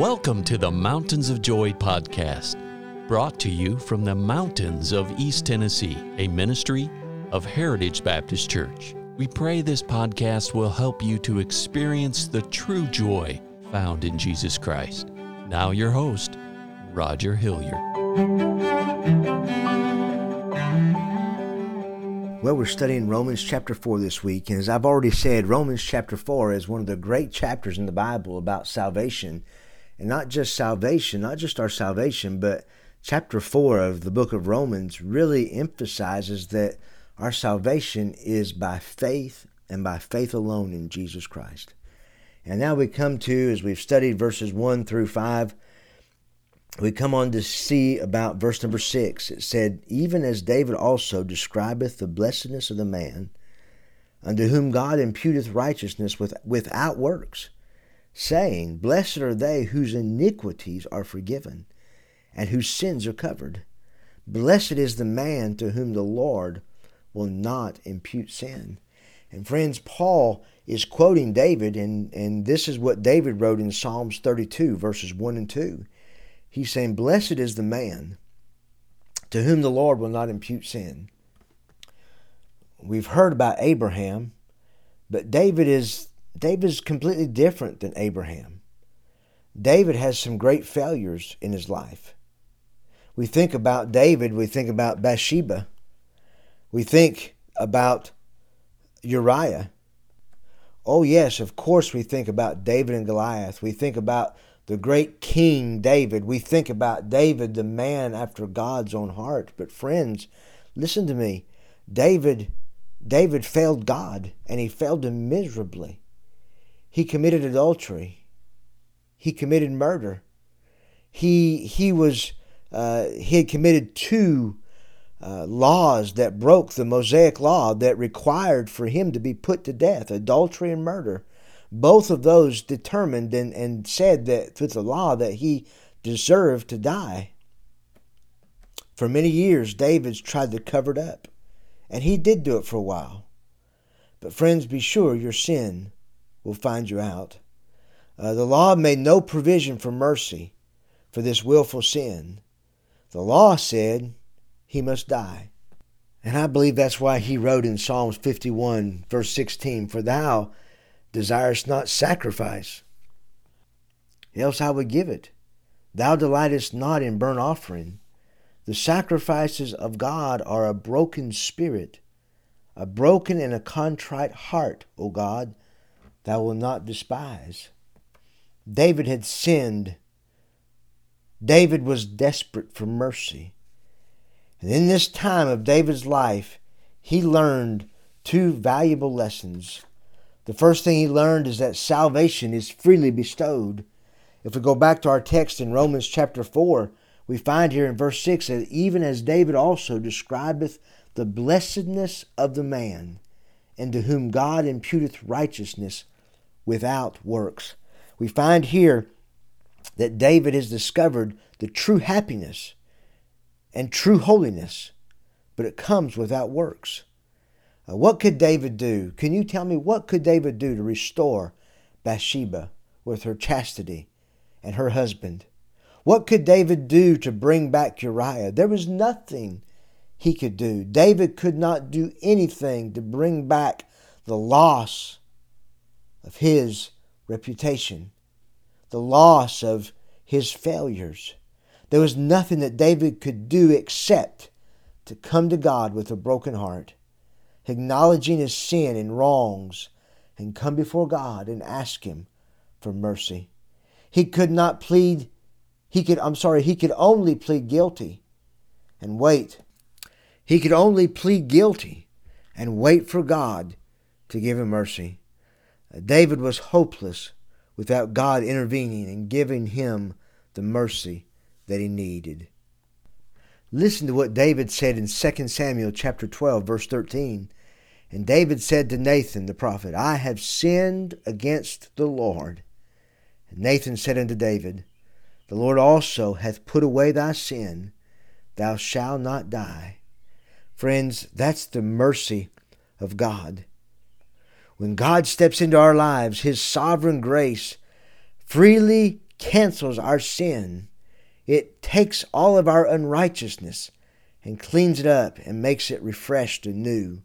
Welcome to the Mountains of Joy podcast, brought to you from the mountains of East Tennessee, a ministry of Heritage Baptist Church. We pray this podcast will help you to experience the true joy found in Jesus Christ. Now, your host, Roger Hilliard. Well, we're studying Romans chapter 4 this week, and as I've already said, Romans chapter 4 is one of the great chapters in the Bible about salvation. And not just salvation, not just our salvation, but chapter 4 of the book of Romans really emphasizes that our salvation is by faith and by faith alone in Jesus Christ. And now we come to, as we've studied verses 1 through 5, we come on to see about verse number 6. It said, Even as David also describeth the blessedness of the man, unto whom God imputeth righteousness with, without works, saying, Blessed are they whose iniquities are forgiven, and whose sins are covered. Blessed is the man to whom the Lord will not impute sin. And friends, Paul is quoting David, and, and this is what David wrote in Psalms 32, verses 1 and 2. He's saying, Blessed is the man to whom the Lord will not impute sin. We've heard about Abraham, but David is David is completely different than Abraham. David has some great failures in his life. We think about David, we think about Bathsheba, we think about Uriah. Oh, yes, of course, we think about David and Goliath. We think about the great King David. We think about David, the man after God's own heart. But, friends, listen to me. David, David failed God, and he failed him miserably. He committed adultery. He committed murder. He, he was uh, he had committed two uh, laws that broke the Mosaic law that required for him to be put to death adultery and murder. Both of those determined and, and said that with the law that he deserved to die. For many years, David's tried to cover it up, and he did do it for a while. But, friends, be sure your sin will find you out. Uh, the law made no provision for mercy for this willful sin. The law said he must die. And I believe that's why he wrote in Psalms 51, verse 16, For thou desirest not sacrifice, else I would give it. Thou delightest not in burnt offering. The sacrifices of God are a broken spirit, a broken and a contrite heart, O God, thou wilt not despise. David had sinned. David was desperate for mercy. And in this time of David's life, he learned two valuable lessons. The first thing he learned is that salvation is freely bestowed. If we go back to our text in Romans chapter 4, we find here in verse 6 that even as David also describeth the blessedness of the man, and to whom God imputeth righteousness without works. We find here that David has discovered the true happiness and true holiness, but it comes without works. Uh, what could David do? Can you tell me what could David do to restore Bathsheba with her chastity and her husband? What could David do to bring back Uriah? There was nothing he could do. David could not do anything to bring back the loss of his reputation, the loss of his failures. There was nothing that David could do except to come to God with a broken heart, acknowledging his sin and wrongs, and come before God and ask him for mercy. He could not plead, he could, I'm sorry, he could only plead guilty and wait. He could only plead guilty and wait for God to give him mercy. David was hopeless without God intervening and giving him the mercy that he needed. Listen to what David said in 2 Samuel chapter 12 verse 13. And David said to Nathan the prophet, I have sinned against the Lord. And Nathan said unto David, The Lord also hath put away thy sin, thou shalt not die. Friends, that's the mercy of God. When God steps into our lives, His sovereign grace freely cancels our sin. It takes all of our unrighteousness and cleans it up and makes it refreshed and new.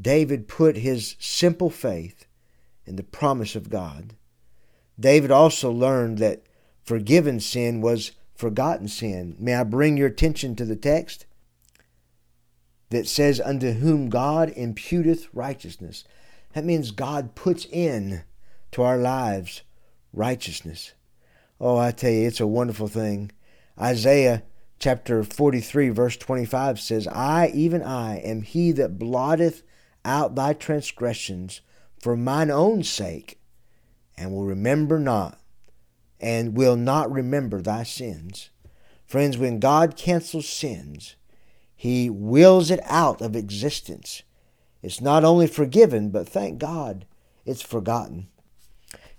David put his simple faith in the promise of God. David also learned that forgiven sin was forgotten sin. May I bring your attention to the text that says, Unto whom God imputeth righteousness. That means God puts in to our lives righteousness. Oh, I tell you, it's a wonderful thing. Isaiah chapter 43, verse 25 says, I, even I, am he that blotteth out thy transgressions for mine own sake, and will remember not, and will not remember thy sins. Friends, when God cancels sins, he wills it out of existence. It's not only forgiven, but thank God, it's forgotten.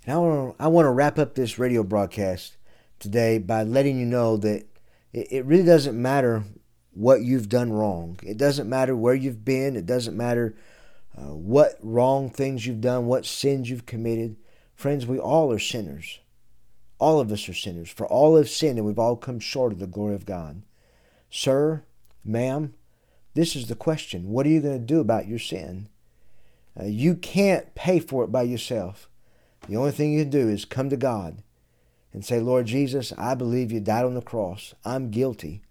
And I want to, I want to wrap up this radio broadcast today by letting you know that it, really doesn't matter what you've done wrong. It doesn't matter where you've been. It doesn't matter uh, what wrong things you've done, what sins you've committed. Friends, we all are sinners. All of us are sinners. For all have sinned and we've all come short of the glory of God. Sir, ma'am, this is the question. What are you going to do about your sin? Uh, you can't pay for it by yourself. The only thing you can do is come to God and say, Lord Jesus, I believe you died on the cross. I'm guilty.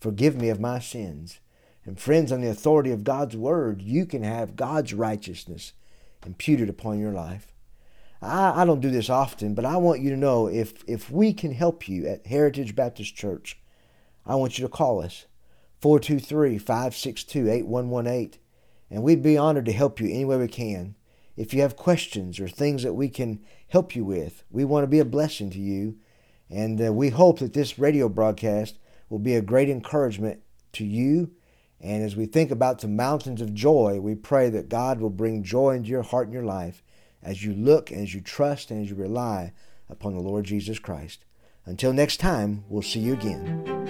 Forgive me of my sins. And friends, on the authority of God's word, you can have God's righteousness imputed upon your life. I, I don't do this often, but I want you to know if, if we can help you at Heritage Baptist Church, I want you to call us 423 562 8118. And we'd be honored to help you any way we can. If you have questions or things that we can help you with, we want to be a blessing to you. And uh, we hope that this radio broadcast will be a great encouragement to you. And as we think about the mountains of joy, we pray that God will bring joy into your heart and your life as you look and as you trust and as you rely upon the Lord Jesus Christ. Until next time, we'll see you again.